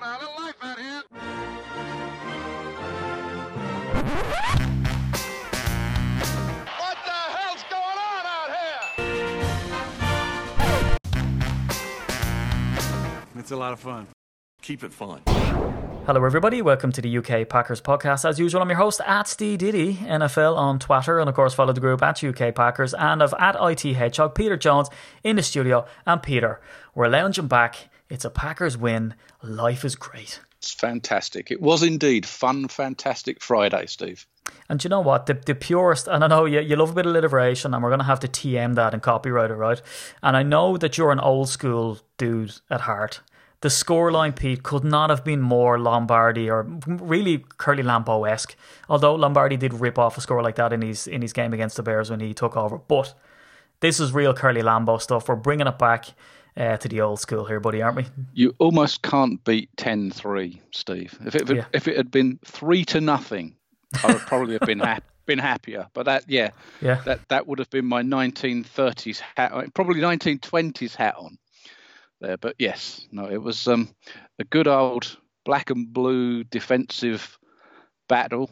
go. A little life out here. What the hell's going on out here? It's a lot of fun. Keep it fun. Hello, everybody. Welcome to the UK Packers podcast. As usual, I'm your host at Steve Diddy, NFL on Twitter, and of course, follow the group at UK Packers and of at IT Hedgehog, Peter Jones in the studio. And Peter, we're lounging back. It's a Packers win. Life is great. It's fantastic. It was indeed fun, fantastic Friday, Steve. And you know what? The, the purest, and I know you, you love a bit of alliteration, and we're going to have to TM that and copyright it, right? And I know that you're an old school dude at heart. The scoreline, Pete, could not have been more Lombardi or really Curly Lambeau esque. Although Lombardi did rip off a score like that in his in his game against the Bears when he took over. But this is real Curly Lambeau stuff. We're bringing it back uh, to the old school here, buddy, aren't we? You almost can't beat 10-3, Steve. If it Yeah. if it had been three to nothing, I would probably have been hap- been happier. But that, yeah, Yeah. that that would have been my 1930s hat, probably 1920s hat on there. But yes, no, it was um, a good old black and blue defensive battle,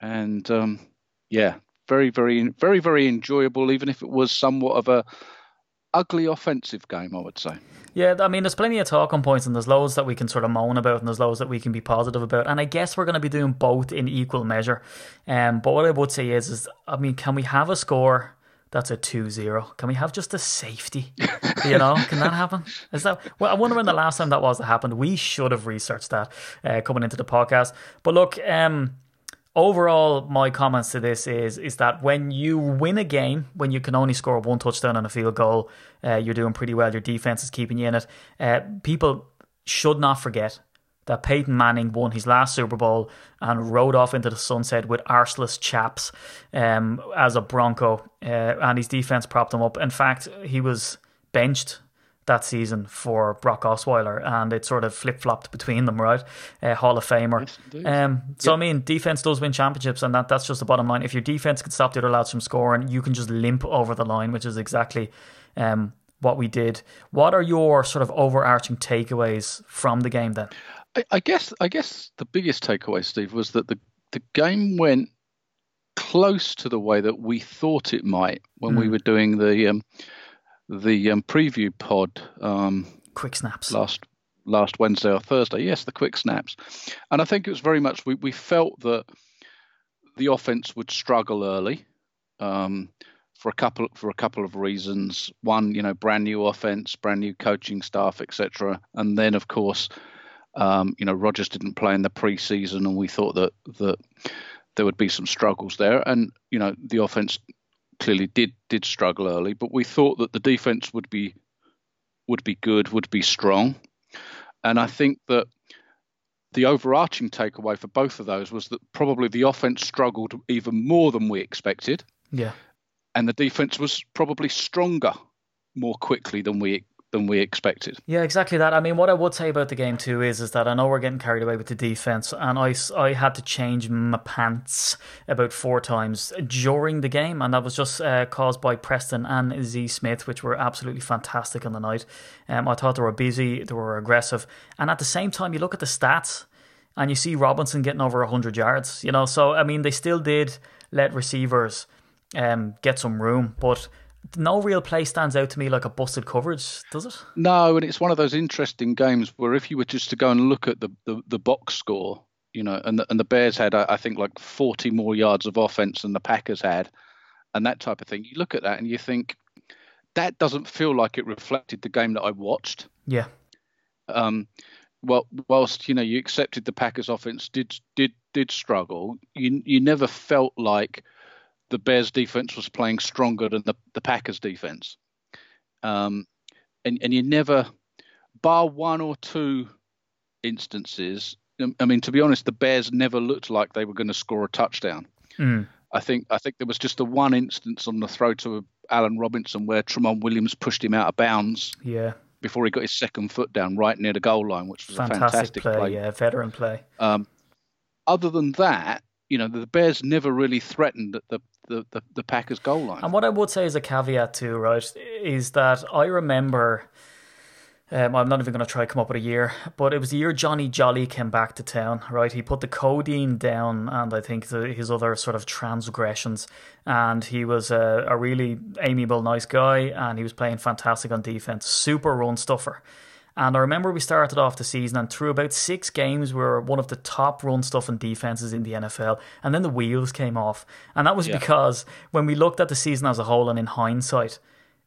and um, yeah, very, very, very, very enjoyable. Even if it was somewhat of a ugly offensive game, I would say. Yeah, I mean, there's plenty of talking points, and there's loads that we can sort of moan about, and there's loads that we can be positive about. And I guess we're going to be doing both in equal measure. Um, but what I would say is, is I mean, can we have a score that's a 2-0? Can we have just a safety? you know, can that happen? Is that? Well, I wonder when the last time that was that happened. We should have researched that uh, coming into the podcast. But look, um, overall my comments to this is is that when you win a game when you can only score one touchdown and a field goal uh, you're doing pretty well your defense is keeping you in it uh, people should not forget that Peyton Manning won his last Super Bowl and rode off into the sunset with arseless chaps um, as a Bronco, uh, and his defense propped him up. In fact, he was benched that season for Brock Osweiler, and it sort of flip flopped between them, right? Uh, Hall of Famer. Yes, um, so I mean, defense does win championships, and that that's just the bottom line. If your defense can stop the other lads from scoring, you can just limp over the line, which is exactly um, what we did. What are your sort of overarching takeaways from the game then? I, I guess I guess the biggest takeaway, Steve, was that the the game went close to the way that we thought it might when we were doing the um, the um, preview pod um, Quick snaps. last last Wednesday or Thursday. Yes, the quick snaps, and I think it was very much we we felt that the offense would struggle early. Um, for a couple for a couple of reasons. One, you know, brand new offense, brand new coaching staff, etc. And then, of course, um, you know, Rodgers didn't play in the preseason, and we thought that that there would be some struggles there. And you know, the offense clearly did did struggle early, but we thought that the defense would be would be good, would be strong. And I think that the overarching takeaway for both of those was that probably the offense struggled even more than we expected, Yeah. and the defense was probably stronger more quickly than we than we expected. Yeah, exactly that. I mean, what I would say about the game too is is that I know we're getting carried away with the defense, and I I had to change my pants about four times during the game, and that was just uh, caused by Preston and Z Smith, which were absolutely fantastic on the night. Um, I thought they were busy, they were aggressive, and at the same time, you look at the stats, and you see Robinson getting over hundred yards. You know, so I mean, they still did let receivers um, get some room, but. No real play stands out to me like a busted coverage, does it? No, and it's one of those interesting games where if you were just to go and look at the, the, the box score, you know, and the, and the Bears had, I think, like 40 more yards of offense than the Packers had, and that type of thing. You look at that and you think that doesn't feel like it reflected the game that I watched. Yeah. Um, well, whilst you know you accepted the Packers' offense did did did struggle, you you never felt like the Bears' defense was playing stronger than the, the Packers' defense. Um, and and you never, bar one or two instances. um, I mean, to be honest, the Bears never looked like they were going to score a touchdown. Mm. I think I think there was just the one instance on the throw to Allen Robinson where Tramon Williams pushed him out of bounds Yeah. before he got his second foot down right near the goal line, which was Fantastic, a fantastic play, play. Yeah, veteran play. Um, other than that, you know, the Bears never really threatened the the, the, the Packers goal line. And what I would say as a caveat too, right, is that I remember Um, I'm not even going to try to come up with a year, but it was the year Johnny Jolly came back to town, right? He put the codeine down and I think the, his other sort of transgressions. And he was a, a really amiable, nice guy and he was playing fantastic on defense. Super run stuffer. And I remember we started off the season, and through about six games, we were one of the top run stuff and defenses in the NFL. And then the wheels came off. And that was Yeah. because when we looked at the season as a whole and in hindsight,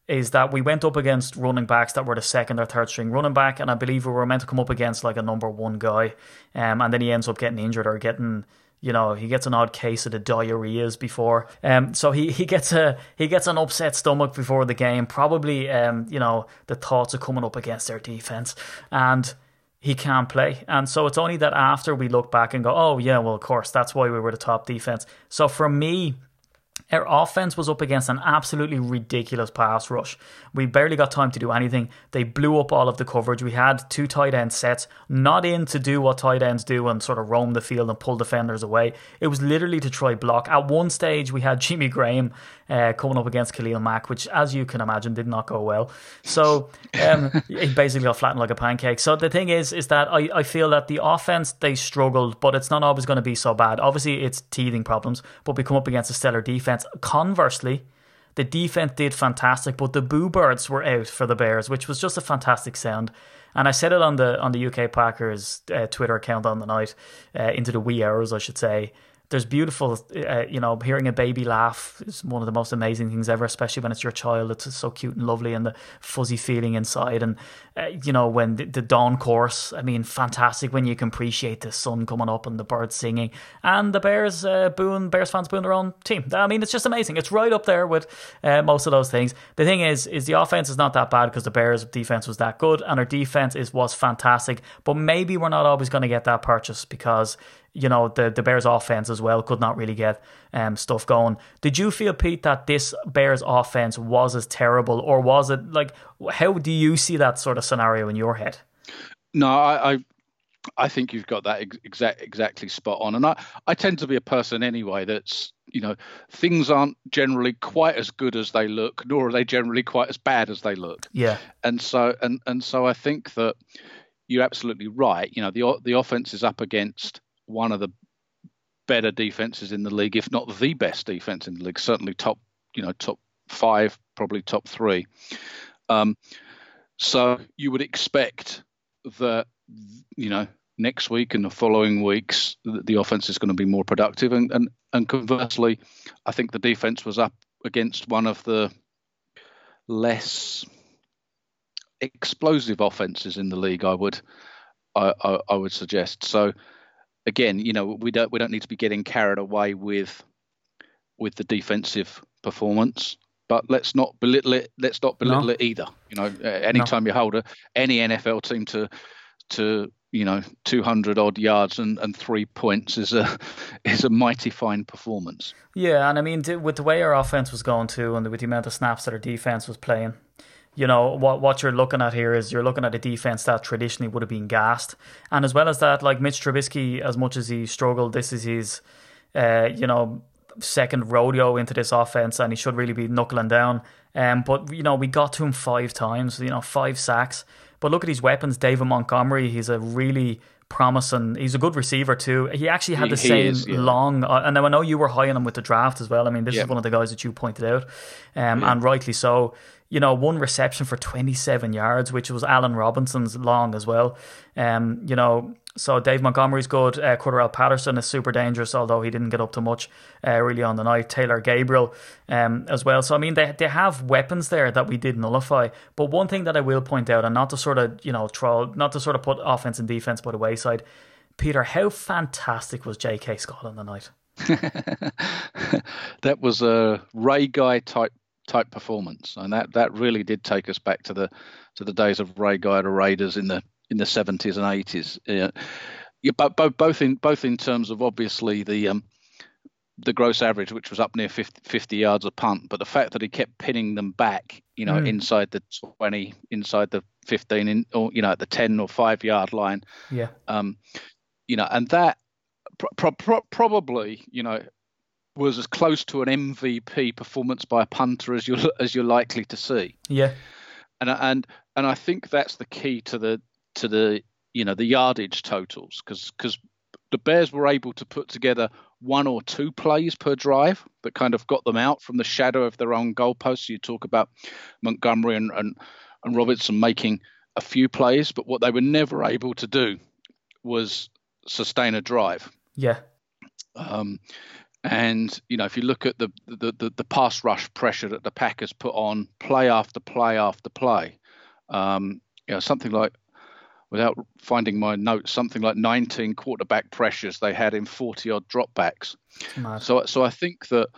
is that we went up against running backs that were the second or third string running back, and I believe we were meant to come up against like a number one guy, um, and then he ends up getting injured or getting, you know, he gets an odd case of the diarrheas before, um, so he, he gets a he gets an upset stomach before the game, probably, um, you know, the thoughts of coming up against their defense, and he can't play. And so it's only that after we look back and go, oh, yeah, well, of course, that's why we were the top defense. So for me, our offense was up against an absolutely ridiculous pass rush. We barely got time to do anything. They blew up all of the coverage. We had two tight end sets, not in to do what tight ends do and sort of roam the field and pull defenders away. It was literally to try block. At one stage, we had Jimmy Graham uh, coming up against Khalil Mack, which, as you can imagine, did not go well. So um, he basically got flattened like a pancake. So the thing is, is that I, I feel that the offense they struggled, but it's not always going to be so bad. Obviously, it's teething problems, but we come up against a stellar defense. Conversely, the defense did fantastic, but the boo birds were out for the Bears, which was just a fantastic sound. And I said it on the on the UK Packers uh, Twitter account on the night, uh, into the wee hours, I should say. There's beautiful, uh, you know, hearing a baby laugh is one of the most amazing things ever, especially when it's your child. It's so cute and lovely, and the fuzzy feeling inside. And uh, you know, when the, the dawn course, I mean, fantastic when you can appreciate the sun coming up and the birds singing, and the Bears uh, booing, Bears fans booing their own team. I mean, it's just amazing. It's right up there with uh, most of those things. The thing is, is the offense is not that bad because the Bears' defense was that good, and our defense is was fantastic. But maybe we're not always going to get that purchase because you know the the Bears offense as well could not really get um, stuff going. Did you feel Pete that this Bears offense was as terrible, or was it like how do you see that sort of scenario in your head? No, I, I I think you've got that ex- exact exactly spot on. And I, I tend to be a person anyway that's you know things aren't generally quite as good as they look, nor are they generally quite as bad as they look. Yeah, And so and and so I think that you're absolutely right. You know the the offense is up against one of the better defenses in the league, if not the best defense in the league. Certainly top you know top five, probably top three. Um, so you would expect that you know next week and the following weeks the, offense is going to be more productive, and, and and conversely, I think the defense was up against one of the less explosive offenses in the league. I would I, I, I would suggest so. Again, you know, we don't we don't need to be getting carried away with with the defensive performance but let's not belittle it. Let's not belittle No. it either. You know, anytime you hold a, any NFL team to to you know 200 odd yards and, and three points is a is a mighty fine performance. Yeah, and I mean, with the way our offense was going to, and with the amount of snaps that our defense was playing, you know, what what you're looking at here is you're looking at a defense that traditionally would have been gassed, and as well as that, like Mitch Trubisky, as much as he struggled, this is his, uh, you know, second rodeo into this offense, and he should really be knuckling down. Um, but you know, we got to him five times, you know, five sacks. But look at his weapons, David Montgomery. He's a really promising. He's a good receiver too. He actually had He- the he same is, yeah. long. Uh, and now I know you were high on him with the draft as well. I mean, this Yeah. is one of the guys that you pointed out, um, and rightly so. You know, one reception for 27 yards, which was Allen Robinson's long as well. Um, you know, so Dave Montgomery's good. Uh, Cordarrelle Patterson is super dangerous, although he didn't get up to much uh, really on the night. Taylor Gabriel um, as well. So I mean, they they have weapons there that we did nullify. But one thing that I will point out, and not to sort of you know troll, not to sort of put offense and defense by the wayside, Peter, how fantastic was J.K. Scott on the night? that was a Ray Guy type type performance, and that, that really did take us back to the to the days of Ray Guy the Raiders in the in the seventies and eighties. Yeah, yeah, but both both in both in terms of obviously the um the gross average, which was up near 50, 50 yards a punt, but the fact that he kept pinning them back, you know, Mm. inside the twenty, inside the fifteen, in, or you know, at the ten or five yard line, Yeah, um, you know, and that pro- pro- probably, you know, was as close to an MVP performance by a punter as you're as you're likely to see. yeah, And and and I think that's the key to the to the you know the yardage totals because because the Bears were able to put together one or two plays per drive that kind of got them out from the shadow of their own goalposts. You talk about Montgomery and, and, and Robertson making a few plays, but what they were never able to do was sustain a drive. Yeah. Um, and you know, if you look at the, the the, the pass rush pressure that the Packers put on play after play after play, um, you know, something like without finding my notes, something like 19 quarterback pressures they had in 40 odd dropbacks. So, so I think that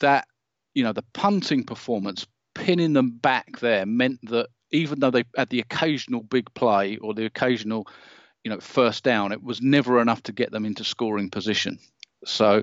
that you know the punting performance, pinning them back there, meant that even though they had the occasional big play or the occasional, you know, first down, it was never enough to get them into scoring position. So,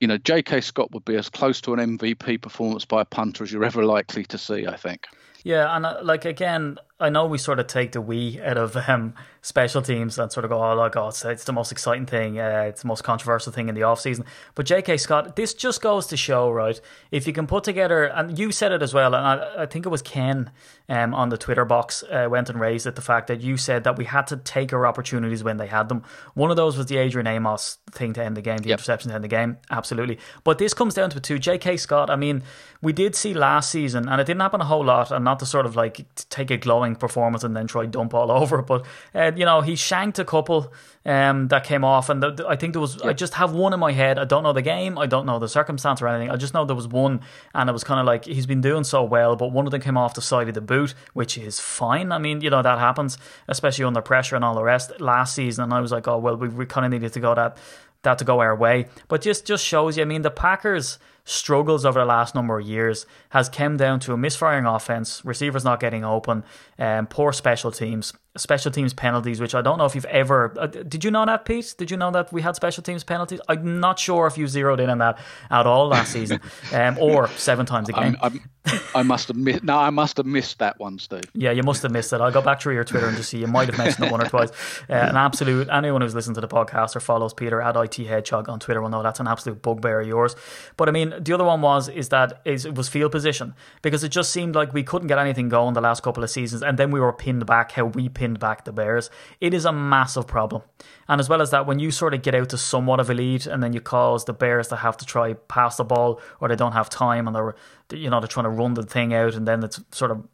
you know, J.K. Scott would be as close to an MVP performance by a punter as you're ever likely to see. I think. Yeah, and uh, like again, I know we sort of take the we out of um, special teams and sort of go, oh, like, oh, it's, it's the most exciting thing, uh, it's the most controversial thing in the off season. But J.K. Scott, this just goes to show, right? If you can put together, and you said it as well, and I, I think it was Ken um, on the Twitter box uh, went and raised it the fact that you said that we had to take our opportunities when they had them. One of those was the Adrian Amos thing to end the game, the yep. interception to end the game, absolutely. But this comes down to it too. J.K. Scott, I mean, we did see last season, and it didn't happen a whole lot, and not to sort of like take a glowing performance and then try dump all over. But uh, you know, he shanked a couple um, that came off, and the, the, I think there was. Yeah. I just have one in my head. I don't know the game. I don't know the circumstance or anything. I just know there was one, and it was kind of like he's been doing so well, but one of them came off the side of the boot, which is fine. I mean, you know that happens, especially under pressure and all the rest. Last season, and I was like, oh well, we, we kind of needed to go that that to go our way. But just just shows you. I mean, the Packers struggles over the last number of years has come down to a misfiring offense, receivers not getting open, um, poor special teams, special teams penalties, which I don't know if you've ever. Uh, did you know that, Pete? Did you know that we had special teams penalties? I'm not sure if you zeroed in on that at all last season, um, or seven times a game. I'm, I'm, i must have missed. No, I must have missed that one, Steve. Yeah, you must have missed it. I'll go back through your Twitter and just see. You might have mentioned it one or twice. Uh, an absolute. Anyone who's listened to the podcast or follows Peter at IT Hedgehog on Twitter will know that's an absolute bugbear of yours. But I mean, the other one was is that is it was field position because it just seemed like we couldn't get anything going the last couple of seasons, and then we were pinned back. How we pinned back the Bears, it is a massive problem. And as well as that, when you sort of get out to somewhat of a lead, and then you cause the Bears to have to try pass the ball, or they don't have time, and they're you know they're trying to run the thing out, and then it's sort of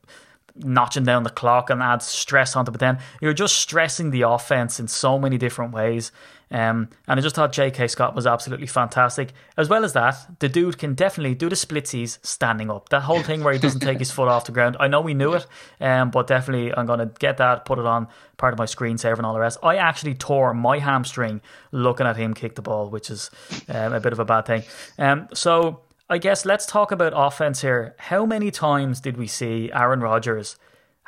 notching down the clock and adds stress onto. But then you're just stressing the offense in so many different ways. Um, and I just thought J.K. Scott was absolutely fantastic. As well as that, the dude can definitely do the splitsies standing up. That whole thing where he doesn't take his foot off the ground. I know we knew it, um, but definitely I'm going to get that, put it on part of my screensaver and all the rest. I actually tore my hamstring looking at him kick the ball, which is um, a bit of a bad thing. Um, so I guess let's talk about offense here. How many times did we see Aaron Rodgers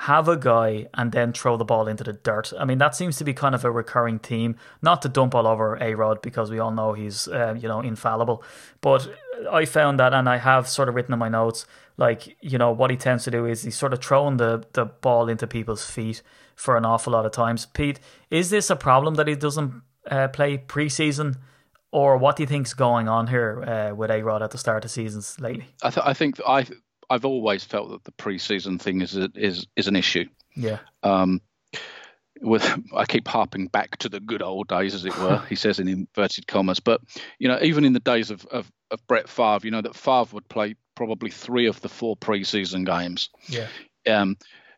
have a guy and then throw the ball into the dirt? I mean, that seems to be kind of a recurring theme. Not to dump all over A Rod because we all know he's uh, you know infallible, but I found that, and I have sort of written in my notes, like you know what he tends to do is he's sort of throwing the the ball into people's feet for an awful lot of times. Pete, is this a problem that he doesn't uh, play preseason? or what do you think's going on here uh, with A Rod at the start of seasons lately? I, th- I think I I've always felt that the preseason thing is a, is is an issue. Yeah. Um, with I keep harping back to the good old days, as it were. he says in inverted commas, but you know, even in the days of, of of Brett Favre, you know that Favre would play probably three of the four preseason games. Yeah. Um,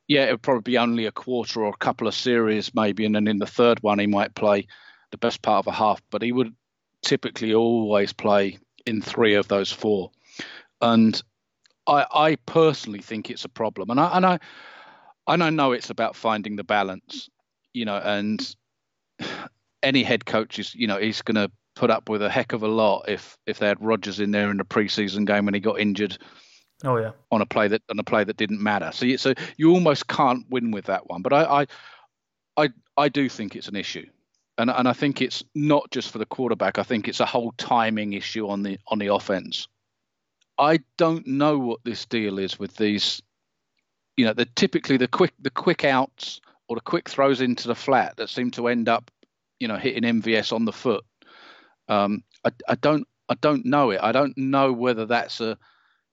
yeah, it would probably be only a quarter or a couple of series, maybe, and then in the third one he might play the best part of a half. But he would typically always play in three of those four, and I, I personally think it's a problem, and I and I and I know it's about finding the balance, you know, and any head coach is, you know, he's going to put up with a heck of a lot if if they had Rodgers in there in the preseason game when he got injured. Oh yeah, on a play that on a play that didn't matter. So you, so you almost can't win with that one. But I I I, I do think it's an issue and and I think it's not just for the quarterback. I think it's a whole timing issue on the on the offense. I don't know what this deal is with these. You know, the typically the quick the quick outs or the quick throws into the flat that seem to end up, you know, hitting MVS on the foot. Um, I, I don't I don't know it. I don't know whether that's a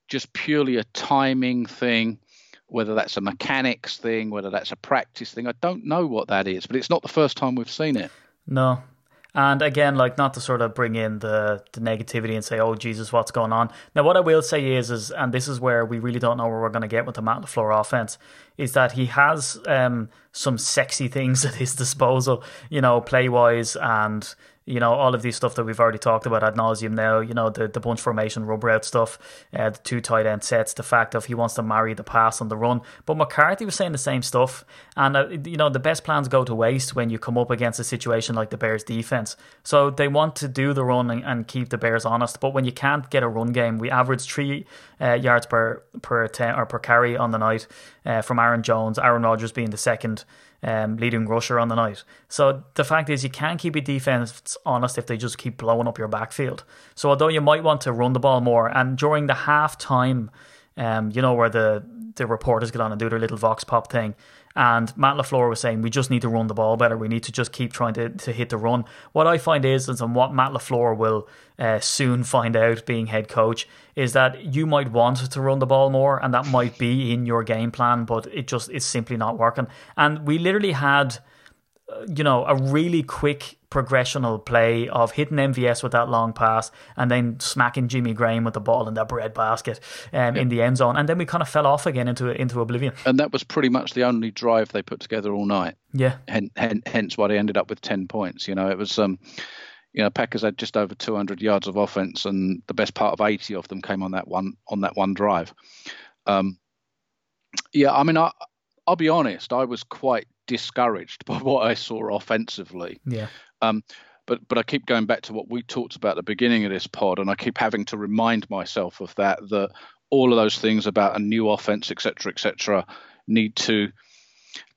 just purely a timing thing, whether that's a mechanics thing, whether that's a practice thing. I don't know what that is, but it's not the first time we've seen it. No. And again, like not to sort of bring in the, the negativity and say, "Oh Jesus, what's going on?" Now, what I will say is, is and this is where we really don't know where we're going to get with the Matt Lafleur offense, is that he has um, some sexy things at his disposal, you know, play wise and you know, all of these stuff that we've already talked about ad nauseum now, you know, the, the bunch formation rubber out stuff, uh, the two tight end sets, the fact of he wants to marry the pass on the run. But McCarthy was saying the same stuff. And, uh, you know, the best plans go to waste when you come up against a situation like the Bears defense. So they want to do the run and, and keep the Bears honest. But when you can't get a run game, we averaged three uh, yards per, per, ten, or per carry on the night uh, from Aaron Jones, Aaron Rodgers being the second um, leading rusher on the night. So the fact is, you can't keep your defense honest if they just keep blowing up your backfield. So although you might want to run the ball more, and during the half time, um, you know where the the reporters get on and do their little vox pop thing. And Matt LaFleur was saying, we just need to run the ball better. We need to just keep trying to, to hit the run. What I find is, and what Matt LaFleur will uh, soon find out being head coach, is that you might want to run the ball more, and that might be in your game plan, but it just is simply not working. And we literally had you know, a really quick progressional play of hitting MVS with that long pass and then smacking Jimmy Graham with the ball in that bread basket um, in the end zone. And then we kind of fell off again into into oblivion. And that was pretty much the only drive they put together all night. Yeah. Hence, hence why they ended up with 10 points. You know, it was. um you know, Packers had just over 200 yards of offense, and the best part of 80 of them came on that one on that one drive. Um, yeah, I mean, I, I'll be honest, I was quite discouraged by what I saw offensively. Yeah. Um, but but I keep going back to what we talked about at the beginning of this pod, and I keep having to remind myself of that that all of those things about a new offense, etc., etc., need to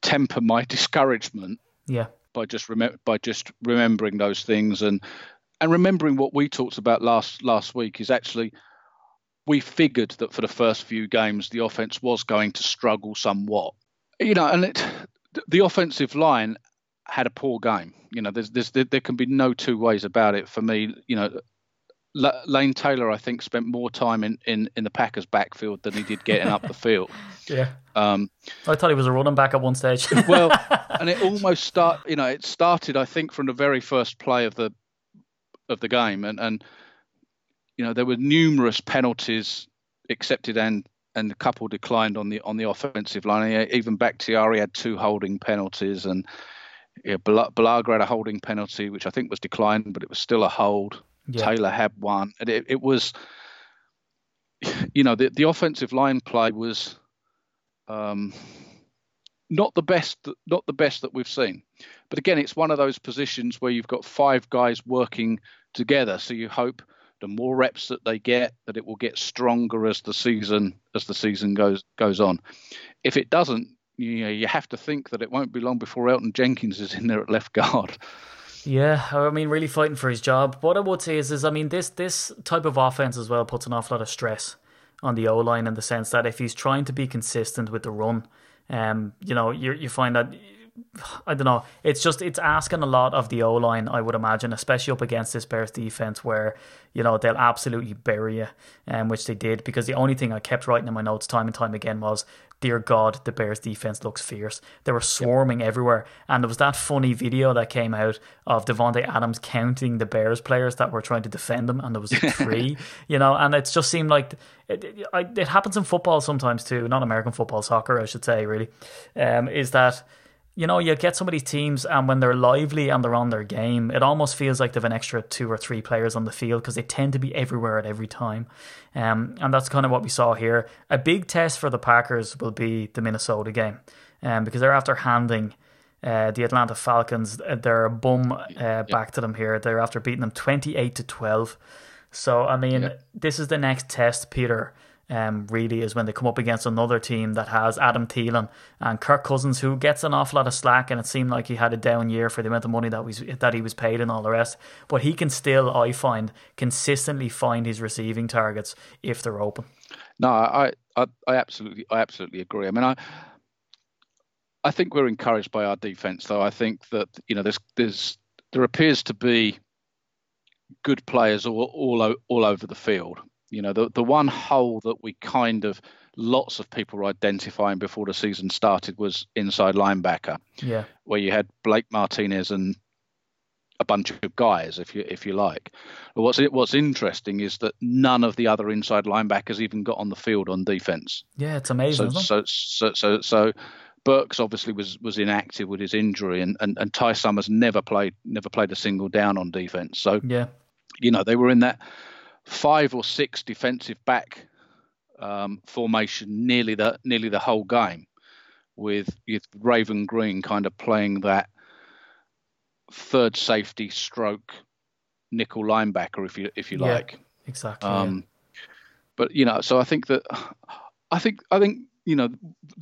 temper my discouragement. Yeah. By just rem- by just remembering those things and and remembering what we talked about last last week is actually we figured that for the first few games the offense was going to struggle somewhat. You know, and it, the offensive line had a poor game. You know, there's, there's, there can be no two ways about it. For me, you know, Lane Taylor, I think, spent more time in, in, in the Packers' backfield than he did getting up the field. Yeah. Um, I thought he was a running back at one stage. well, and it almost start. You know, it started, I think, from the very first play of the of the game, and and you know there were numerous penalties accepted and and a couple declined on the on the offensive line. Even Bakhtiari had two holding penalties, and yeah, Bulaga had a holding penalty, which I think was declined, but it was still a hold. Yeah. Taylor had one, and it, it was, you know, the the offensive line play was um, not the best, not the best that we've seen. But again, it's one of those positions where you've got five guys working together, so you hope the more reps that they get, that it will get stronger as the season as the season goes goes on. If it doesn't, you know, you have to think that it won't be long before Elgton Jenkins is in there at left guard. Yeah, I mean, really fighting for his job. What I would say is, is I mean, this this type of offense as well puts an awful lot of stress on the O line in the sense that if he's trying to be consistent with the run, um, you know, you you find that I don't know. It's just it's asking a lot of the O line, I would imagine, especially up against this Bears defense, where you know they'll absolutely bury you, um, which they did. Because the only thing I kept writing in my notes time and time again was, "Dear God, the Bears defense looks fierce." They were swarming yep. everywhere, and there was that funny video that came out of Davante Adams counting the Bears players that were trying to defend him, and there was three, you know, and it just seemed like it, it, it happens in football sometimes too, not American football, soccer, I should say, really, um, is that you know, you get some of these teams, and when they're lively and they're on their game, it almost feels like they have an extra two or three players on the field because they tend to be everywhere at every time. Um, and that's kind of what we saw here. A big test for the Packers will be the Minnesota game um, because they're after handing. Uh, the Atlanta Falcons, uh, their bum uh, back to them here. They're after beating them twenty eight to twelve. So I mean, this is the next test, Peter, um, really is when they come up against another team that has Adam Thielen and Kirk Cousins, who gets an awful lot of slack, and it seemed like he had a down year for the amount of money that was that he was paid and all the rest. But he can still, I find, consistently find his receiving targets if they're open. No, I, I, I absolutely, I absolutely agree. I mean, I. I think we're encouraged by our defense, though. I think that you know there's there's there appears to be good players all all all over the field. You know, the the one hole that we kind of lots of people were identifying before the season started was inside linebacker, Yeah. where you had Blake Martinez and a bunch of guys, if you if you like. But what's what's interesting is that none of the other inside linebackers even got on the field on defense. Yeah, it's amazing. So so so so so Burks obviously was was inactive with his injury, and, and and Ty Summers never played never played a single down on defense. So yeah. you know they were in that five or six defensive back um, formation nearly the nearly the whole game, with, with Raven Greene kind of playing that third safety stroke nickel linebacker, if you if you Yeah. like. Exactly. yeah. Um, But you know, so I think that I think I think you know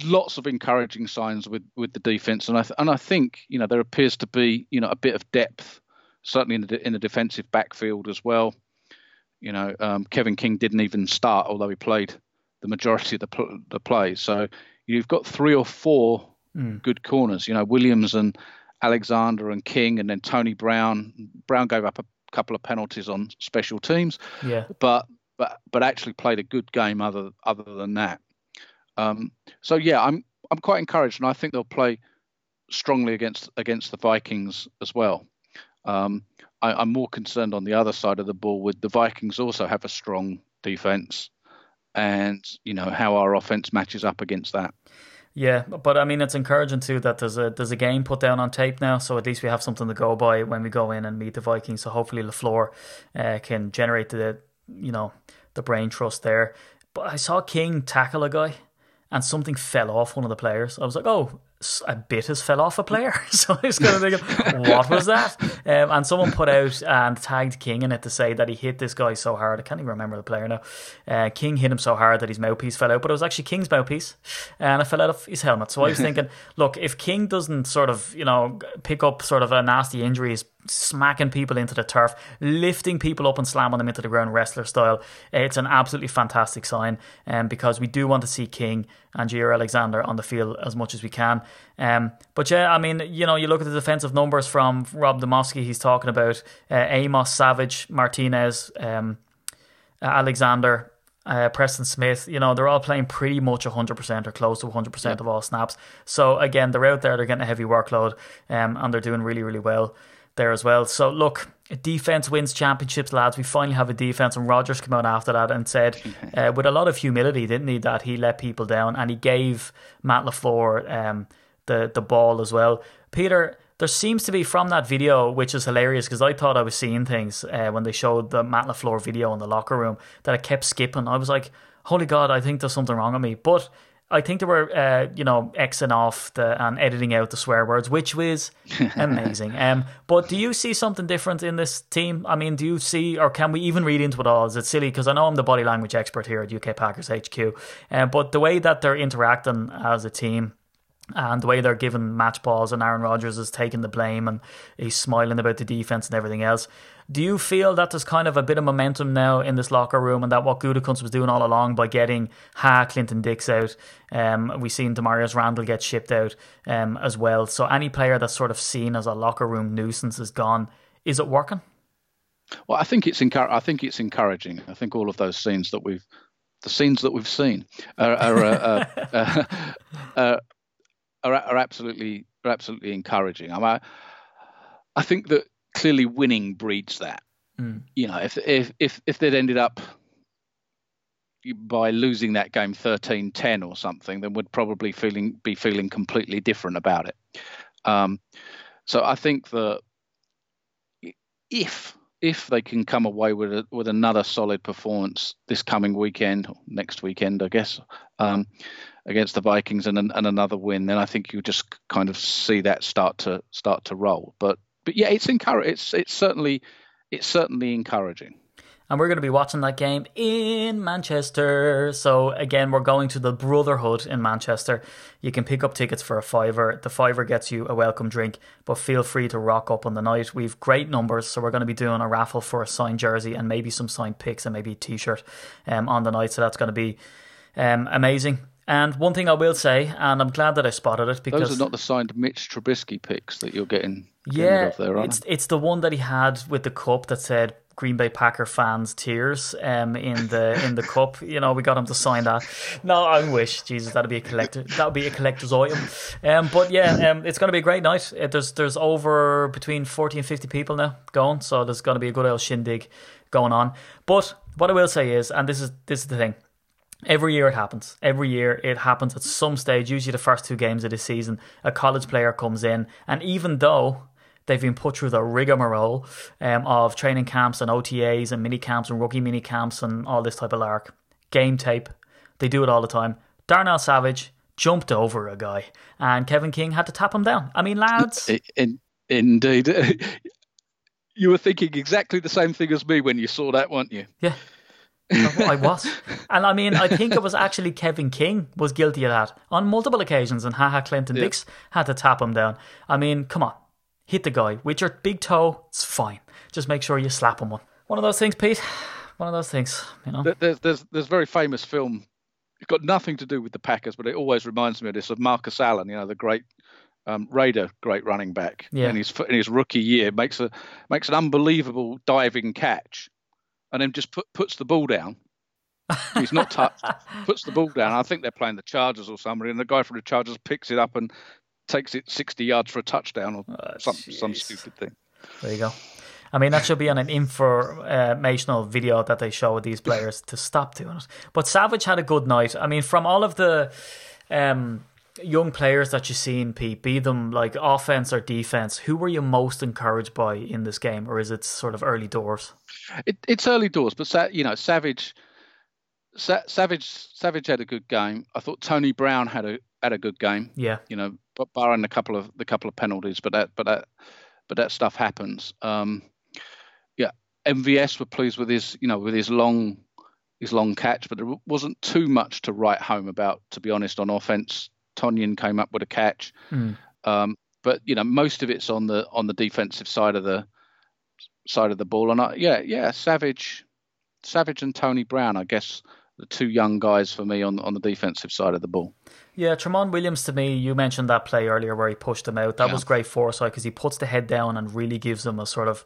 lots of encouraging signs with with the defense, and I th- and I think you know there appears to be you know a bit of depth certainly in the in the defensive backfield as well. You know, um, Kevin King didn't even start, although he played the majority of the pl- the play. So you've got three or four Mm. good corners. You know, Williams and Alexander and King, and then Tony Brown. Brown gave up a couple of penalties on special teams yeah. but but but actually played a good game other other than that. Um, so yeah, I'm I'm quite encouraged, and I think they'll play strongly against against the Vikings as well. Um, I, I'm more concerned on the other side of the ball with the Vikings also have a strong defense, and you know how our offense matches up against that. Yeah, but I mean, it's encouraging too that there's a there's a game put down on tape now, so at least we have something to go by when we go in and meet the Vikings. So hopefully Lafleur uh, can generate the you know the brain trust there. But I saw King tackle a guy, and something fell off one of the players. I was like, oh, a bit has fell off a player. so I was kind of thinking, what was that? Um, and someone put out and tagged King in it to say that he hit this guy so hard. I can't even remember the player now. Uh, King hit him so hard that his mouthpiece fell out, but it was actually King's mouthpiece, and it fell out of his helmet. So I was thinking, look, if King doesn't sort of, you know, pick up sort of a nasty injury, he's smacking people into the turf, lifting people up and slamming them into the ground wrestler style, it's an absolutely fantastic sign. Um, because we do want to see King and Jaire Alexander on the field as much as we can. Um, but yeah, I mean, you know, you look at the defensive numbers from Rob Demovsky, he's talking about uh, Amos, Savage, Martinez, um, Alexander, uh, Preston Smith, you know, they're all playing pretty much 100% or close to 100% of all snaps. So again, they're out there, they're getting a heavy workload, um, and they're doing really, really well there as well. So look, defense wins championships, lads. We finally have a defense, and Rodgers came out after that and said, uh, with a lot of humility, didn't he, that he let people down and he gave Matt Lafleur um, the the ball as well. Peter, there seems to be from that video, which is hilarious because I thought I was seeing things uh, when they showed the Matt Lafleur video in the locker room that I kept skipping. I was like, holy God, I think there's something wrong with me, but. I think they were, uh, you know, Xing off the and editing out the swear words, which was amazing. um, but do you see something different in this team? I mean, do you see, or can we even read into it all? Is it silly? Because I know I'm the body language expert here at UK Packers HQ, um, but the way that they're interacting as a team and the way they're giving match balls and Aaron Rodgers is taking the blame and he's smiling about the defense and everything else. Do you feel that there's kind of a bit of momentum now in this locker room and that what Gutekunst was doing all along by getting Ha Clinton Dix out, um, we've seen Damarious Randall get shipped out um, as well. So any player that's sort of seen as a locker room nuisance is gone. Is it working? Well, I think it's encour- I think it's encouraging. I think all of those scenes that we've the scenes that we've seen are are, uh, uh, uh, are, are absolutely are absolutely encouraging. I, mean, I think that clearly winning breeds that. Mm. You know, if if if if they'd ended up by losing that game 13-10 or something, then would probably feeling be feeling completely different about it. Um, so I think that if if they can come away with a, with another solid performance this coming weekend, or next weekend, I guess, um, against the Vikings and, and another win, then I think you just kind of see that start to start to roll. But but yeah, it's encourage. It's it's certainly it's certainly encouraging. And we're going to be watching that game in Manchester. So, again, we're going to the Brotherhood in Manchester. You can pick up tickets for a fiver. The fiver gets you a welcome drink, but feel free to rock up on the night. We've great numbers, so we're going to be doing a raffle for a signed jersey and maybe some signed picks and maybe a t shirt um, on the night. So, that's going to be um, amazing. And one thing I will say, and I'm glad that I spotted it because Those are not the signed Mitch Trubisky picks that you're getting. Yeah, there, it's they? it's the one that he had with the cup that said Green Bay Packer fans' tears um, in the in the cup. You know, we got him to sign that. No, I wish, Jesus, that'd be a collector. That would be a collector's item. Um, but yeah, um, it's going to be a great night. Uh, there's there's over between forty and fifty people now going, so there's going to be a good old shindig going on. But what I will say is, and this is this is the thing. Every year it happens. Every year it happens at some stage, usually the first two games of the season, a college player comes in, and even though they've been put through the rigmarole um, of training camps and OTAs and mini camps and rookie mini camps and all this type of lark, game tape, they do it all the time. Darnell Savage jumped over a guy, and Kevin King had to tap him down. I mean, lads. In, indeed. you were thinking exactly the same thing as me when you saw that, weren't you? Yeah. I was. And I mean, I think it was actually Kevin King was guilty of that on multiple occasions, and haha, Clinton yeah. Dix had to tap him down. I mean, come on, hit the guy with your big toe. It's fine. Just make sure you slap him one. One of those things, Pete. One of those things, you know. There's there's there's very famous film. It's got nothing to do with the Packers, but it always reminds me of this of Marcus Allen. You know, the great um, Raider, great running back. Yeah. In his in his rookie year, makes a makes an unbelievable diving catch and then just put, puts the ball down. He's not touched, puts the ball down. I think they're playing the Chargers or somebody, and the guy from the Chargers picks it up and takes it 60 yards for a touchdown or oh, some, some stupid thing. There you go. I mean, that should be on an informational video that they show with these players to stop doing it. But Savage had a good night. I mean, from all of the um, young players that you've seen, Pete, be them like offense or defense, who were you most encouraged by in this game, or is it sort of early doors? It, it's early doors, but you know, Savage, Savage, Savage had a good game. I thought Tony Brown had a had a good game. Yeah, you know, but barring a couple of the couple of penalties, but that but that but that stuff happens. Um, yeah, MVS were pleased with his you know with his long his long catch, but there wasn't too much to write home about, to be honest, on offense. Tonyan came up with a catch, mm. um, but you know most of it's on the on the defensive side of the side of the ball. And I, yeah, yeah, Savage, Savage and Tony Brown, I guess the two young guys for me on on the defensive side of the ball. Yeah, Tramon Williams to me, you mentioned that play earlier where he pushed him out. That yeah. was great foresight because he puts the head down and really gives him a sort of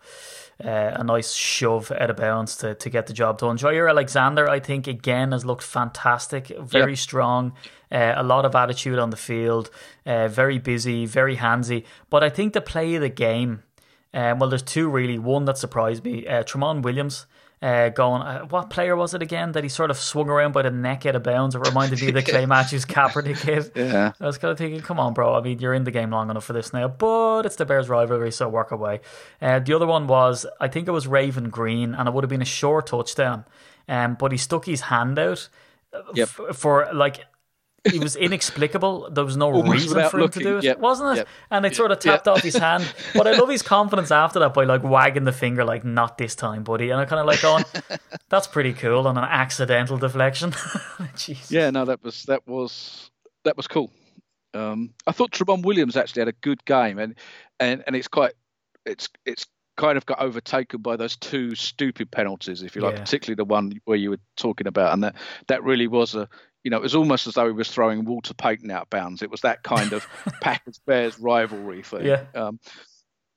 uh, a nice shove out of bounds to, to get the job done. Jaire Alexander, I think, again has looked fantastic, very yep. strong, uh, a lot of attitude on the field, uh, very busy, very handsy. But I think the play of the game, um, well, there's two really. One that surprised me, uh, Tramon Williams uh, going, uh, what player was it again that he sort of swung around by the neck out of bounds? It reminded me of the Clay Matthews Kaepernick kid. Yeah. I was kind of thinking, come on, bro. I mean, you're in the game long enough for this now, but it's the Bears rivalry, so work away. Uh, the other one was, I think it was Raven Greene, and it would have been a short touchdown, um, but he stuck his hand out. Yep. F- for like he was inexplicable. There was no Almost reason for him looking. to do it, yep. wasn't it? Yep. And it sort of tapped yep. off his hand. But I love his confidence after that by like wagging the finger, like "not this time, buddy." And I kind of like going, "That's pretty cool" on an accidental deflection. Jeez. Yeah, no, that was that was that was cool. Um, I thought Tramon Williams actually had a good game, and and and it's quite it's it's kind of got overtaken by those two stupid penalties, if you like, yeah. particularly the one where you were talking about, and that that really was a you know, it was almost as though he was throwing Walter Payton out bounds. It was that kind of Packers Bears rivalry thing. Yeah. Um,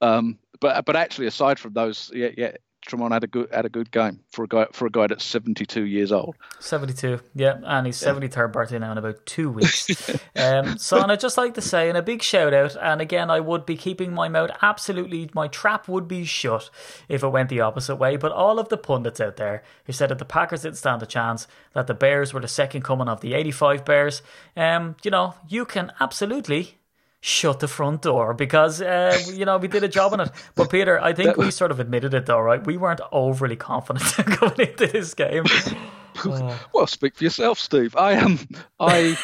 um, but but actually, aside from those, yeah, yeah, Tramon had a good had a good game for a guy for a guy that's seventy two years old. Seventy two, yeah, and he's seventy third birthday now in about two weeks. um, so, and I'd just like to say, and a big shout out, and again, I would be keeping my mouth absolutely, my trap would be shut if it went the opposite way. But all of the pundits out there who said that the Packers didn't stand a chance, that the Bears were the second coming of the eighty five Bears, um, you know, you can absolutely shut the front door because uh, you know we did a job on it. But Peter, I think we sort of admitted it though, right? We weren't overly confident going into this game. Well, speak for yourself, Steve. I am. I.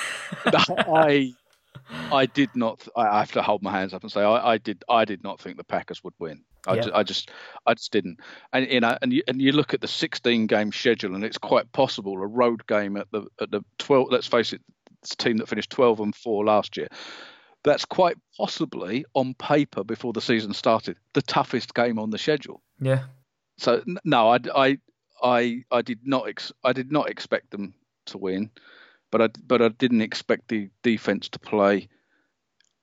I. I did not. I have to hold my hands up and say I, I did. I did not think the Packers would win. I, yeah. just, I just, I just didn't. And you know, and you, and you look at the 16 game schedule, and it's quite possible a road game at the at the 12. Let's face it, it's a team that finished 12 and four last year that's quite possibly on paper before the season started the toughest game on the schedule. Yeah. So no, I, I, I, I did not ex- I did not expect them to win, but I but I didn't expect the defense to play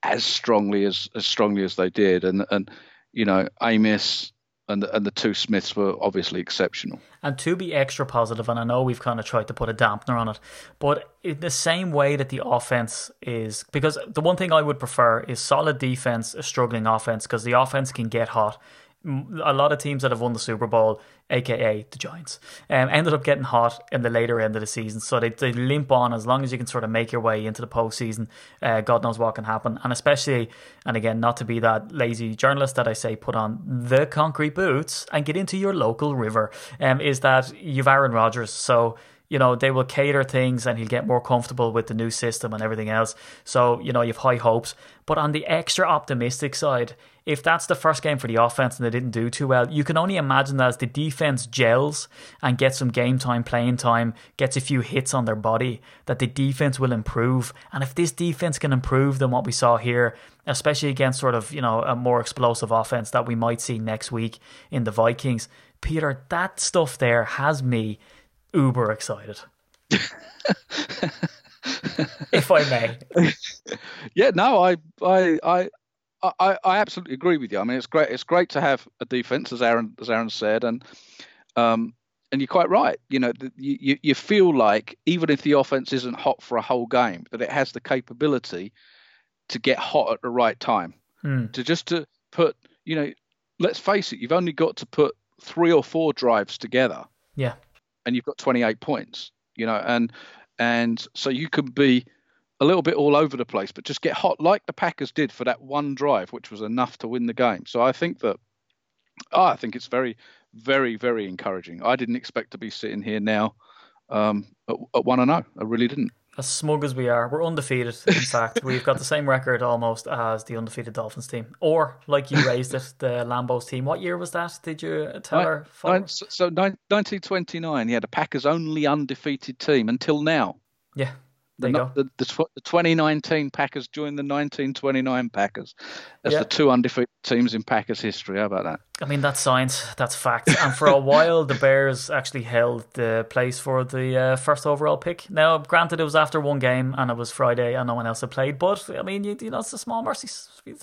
as strongly as as strongly as they did, and and you know Amos and the, and the two Smiths were obviously exceptional. And to be extra positive, and I know we've kind of tried to put a dampener on it, but in the same way that the offense is, because the one thing I would prefer is solid defense, a struggling offense, because the offense can get hot a lot of teams that have won the Super Bowl, aka the Giants, um, ended up getting hot in the later end of the season. So they, they limp on as long as you can sort of make your way into the postseason. Uh, God knows what can happen. And especially, and again, not to be that lazy journalist that I say put on the concrete boots and get into your local river, um, is that you've Aaron Rodgers. So you know, they will cater things and he'll get more comfortable with the new system and everything else. So, you know, you've high hopes. But on the extra optimistic side, if that's the first game for the offense and they didn't do too well, you can only imagine that as the defense gels and gets some game time, playing time, gets a few hits on their body, that the defense will improve. And if this defense can improve than what we saw here, especially against sort of, you know, a more explosive offense that we might see next week in the Vikings, Peter, that stuff there has me uber excited. if I may. Yeah, no, I, I, I, I, I absolutely agree with you. I mean, it's great. It's great to have a defense, as Aaron, as Aaron said, and, um, and you're quite right. You know, you, you feel like even if the offense isn't hot for a whole game, that it has the capability to get hot at the right time. Mm. To just to put, you know, let's face it, you've only got to put three or four drives together. Yeah and you've got 28 points, you know, and and so you can be a little bit all over the place, but just get hot like the Packers did for that one drive, which was enough to win the game. So I think that oh, I think it's very, very, very encouraging. I didn't expect to be sitting here now um, at, one and zero. I really didn't as smug as we are, we're undefeated. In fact, we've got the same record almost as the undefeated Dolphins team, or like you raised it, the Lambeau's team. What year was that? Did you tell her? So, so 1929, yeah, the Packers only undefeated team until now. Yeah, there the, the, the, the, 2019 Packers joined the 1929 Packers as the two undefeated teams in Packers history. How about that? I mean, that's science. That's fact. And for a while, the Bears actually held the place for the uh, first overall pick. Now, granted, it was after one game and it was Friday and no one else had played. But I mean, you, you know, it's a small mercy.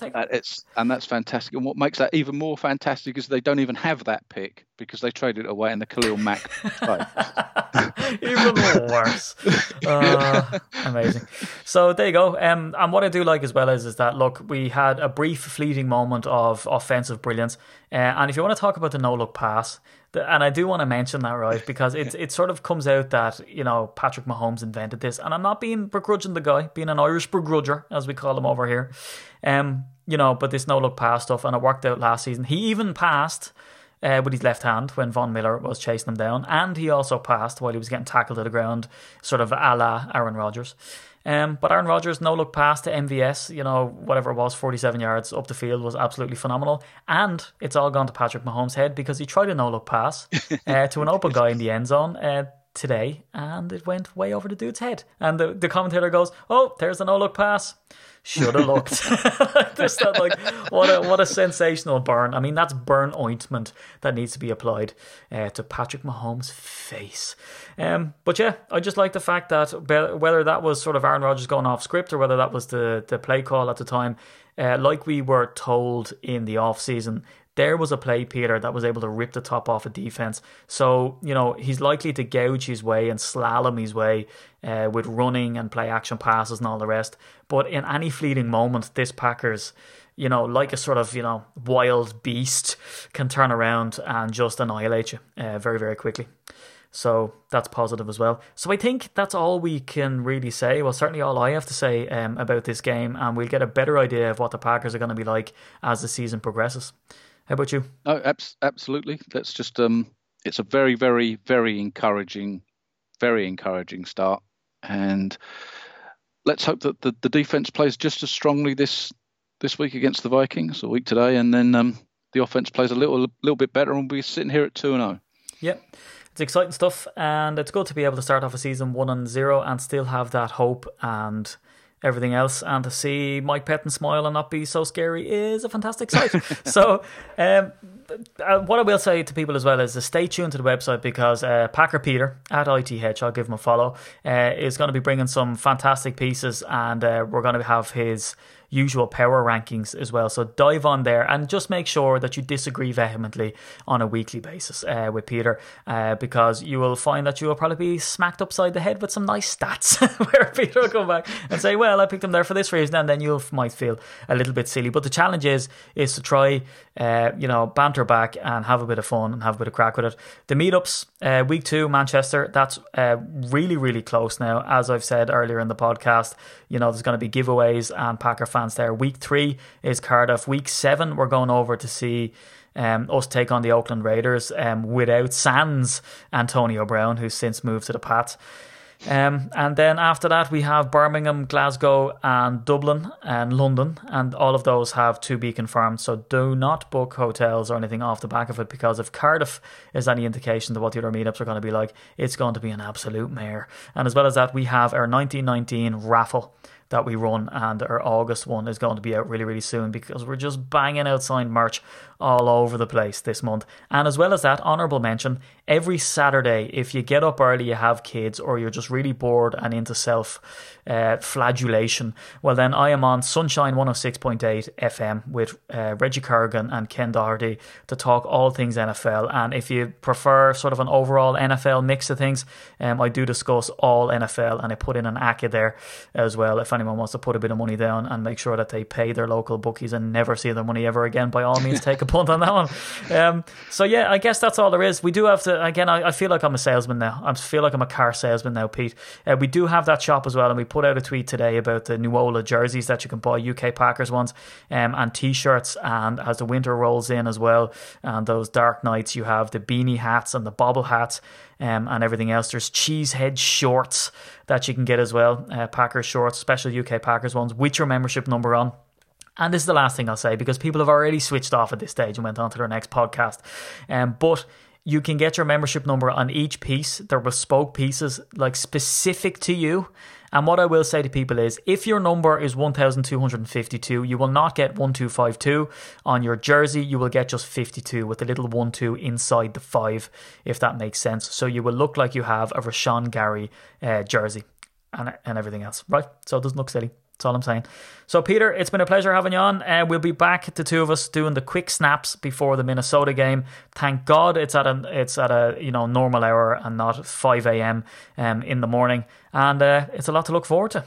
Uh, it's and that's fantastic. And what makes that even more fantastic is they don't even have that pick because they traded it away in the Khalil Mack. even worse. Uh, amazing. So there you go. Um, and what I do like as well is is that look, we had a brief, fleeting moment of offensive brilliance. Uh, and if you want to talk about the no look pass, the, and I do want to mention that right because it it sort of comes out that you know Patrick Mahomes invented this, and I'm not being begrudging the guy, being an Irish begrudger as we call him over here. Um, you know, but this no look pass stuff, and it worked out last season. He even passed uh, with his left hand when Von Miller was chasing him down, and he also passed while he was getting tackled to the ground, sort of a la Aaron Rodgers. Um, but Aaron Rodgers, no look pass to MVS, you know, whatever it was, 47 yards up the field was absolutely phenomenal. And it's all gone to Patrick Mahomes' head because he tried a no look pass uh, to an open guy in the end zone. Uh, today and it went way over the dude's head and the, the commentator goes oh there's a no look pass should have looked. Just that, like, what a what a sensational burn. I mean, that's burn ointment that needs to be applied uh, to Patrick Mahomes' face. Um, but yeah, I just like the fact that whether that was sort of Aaron Rodgers going off script or whether that was the the play call at the time, uh, like we were told in the off season, there was a play, Peter, that was able to rip the top off a defense. So, you know, he's likely to gouge his way and slalom his way uh, with running and play action passes and all the rest. But in any fleeting moment, this Packers, you know, like a sort of, you know, wild beast, can turn around and just annihilate you uh, very, very quickly. So that's positive as well. So I think that's all we can really say. Well, certainly all I have to say um, about this game, and we'll get a better idea of what the Packers are going to be like as the season progresses. How about you? Oh, absolutely. That's just um, it's a very, very, very encouraging, very encouraging start, and let's hope that the, the defense plays just as strongly this this week against the Vikings, a week today, and then um, the offense plays a little little bit better, and we'll be sitting here at two and zero. Oh. Yep. It's exciting stuff, and it's good to be able to start off a season one and zero and still have that hope and everything else. And to see Mike Pettine smile and not be so scary is a fantastic sight. so, um, uh, what I will say to people as well is to stay tuned to the website because uh, Packer Peter at ITH, I'll give him a follow, uh, is going to be bringing some fantastic pieces, and uh, we're going to have his usual power rankings as well. So dive on there and just make sure that you disagree vehemently on a weekly basis uh, with Peter uh, because you will find that you will probably be smacked upside the head with some nice stats where Peter will come back and say, well, I picked him there for this reason and then you might feel a little bit silly. But the challenge is, is to try, uh, you know, banter back and have a bit of fun and have a bit of crack with it. The meetups, uh, week two, Manchester, that's uh, really, really close now. As I've said earlier in the podcast, you know, there's going to be giveaways and Packer fans there. Week three is Cardiff. Week seven, we're going over to see um, us take on the Oakland Raiders um, without Sans Antonio Brown, who's since moved to the Pats. Um, and then after that, we have Birmingham, Glasgow, and Dublin and London, and all of those have to be confirmed. So do not book hotels or anything off the back of it because if Cardiff is any indication to what the other meetups are going to be like, it's going to be an absolute mare. And as well as that, we have our 1919 raffle that we run, and our August one is going to be out really, really soon because we're just banging out signed merch all over the place this month. And as well as that, honourable mention every Saturday, if you get up early, you have kids, or you're just really bored and into self uh, flagellation, well, then I am on Sunshine 106.8 FM with uh, Reggie Cargan and Ken Doherty to talk all things NFL. And if you prefer sort of an overall NFL mix of things, um, I do discuss all NFL and I put in an acca there as well. If anyone wants to put a bit of money down and make sure that they pay their local bookies and never see their money ever again, by all means, take a punt on that one. Um, so, yeah, I guess that's all there is. We do have to, again, I, I feel like I'm a salesman now. I feel like I'm a car salesman now, Pete. Uh, we do have that shop as well, and we put out a tweet today about the Nuola jerseys that you can buy, UK Packers ones, um, and t-shirts. And as the winter rolls in as well, and those dark nights, you have the beanie hats and the bobble hats. Um, and everything else. There's cheesehead shorts that you can get as well. Uh, Packers shorts, special UK Packers ones with your membership number on. And this is the last thing I'll say because people have already switched off at this stage and went on to their next podcast. Um, but you can get your membership number on each piece. They're bespoke pieces, like specific to you. And what I will say to people is if your number is 1252, you will not get 1252 on your jersey. You will get just 52 with a little 1 2 inside the 5, if that makes sense. So you will look like you have a Rashan Gary uh, jersey and, and everything else, right? So it doesn't look silly. That's all I'm saying. So, Peter, it's been a pleasure having you on. Uh, we'll be back, the two of us, doing the quick snaps before the Minnesota game. Thank God it's at a it's at a you know normal hour and not 5 a.m. Um, in the morning, and uh, it's a lot to look forward to.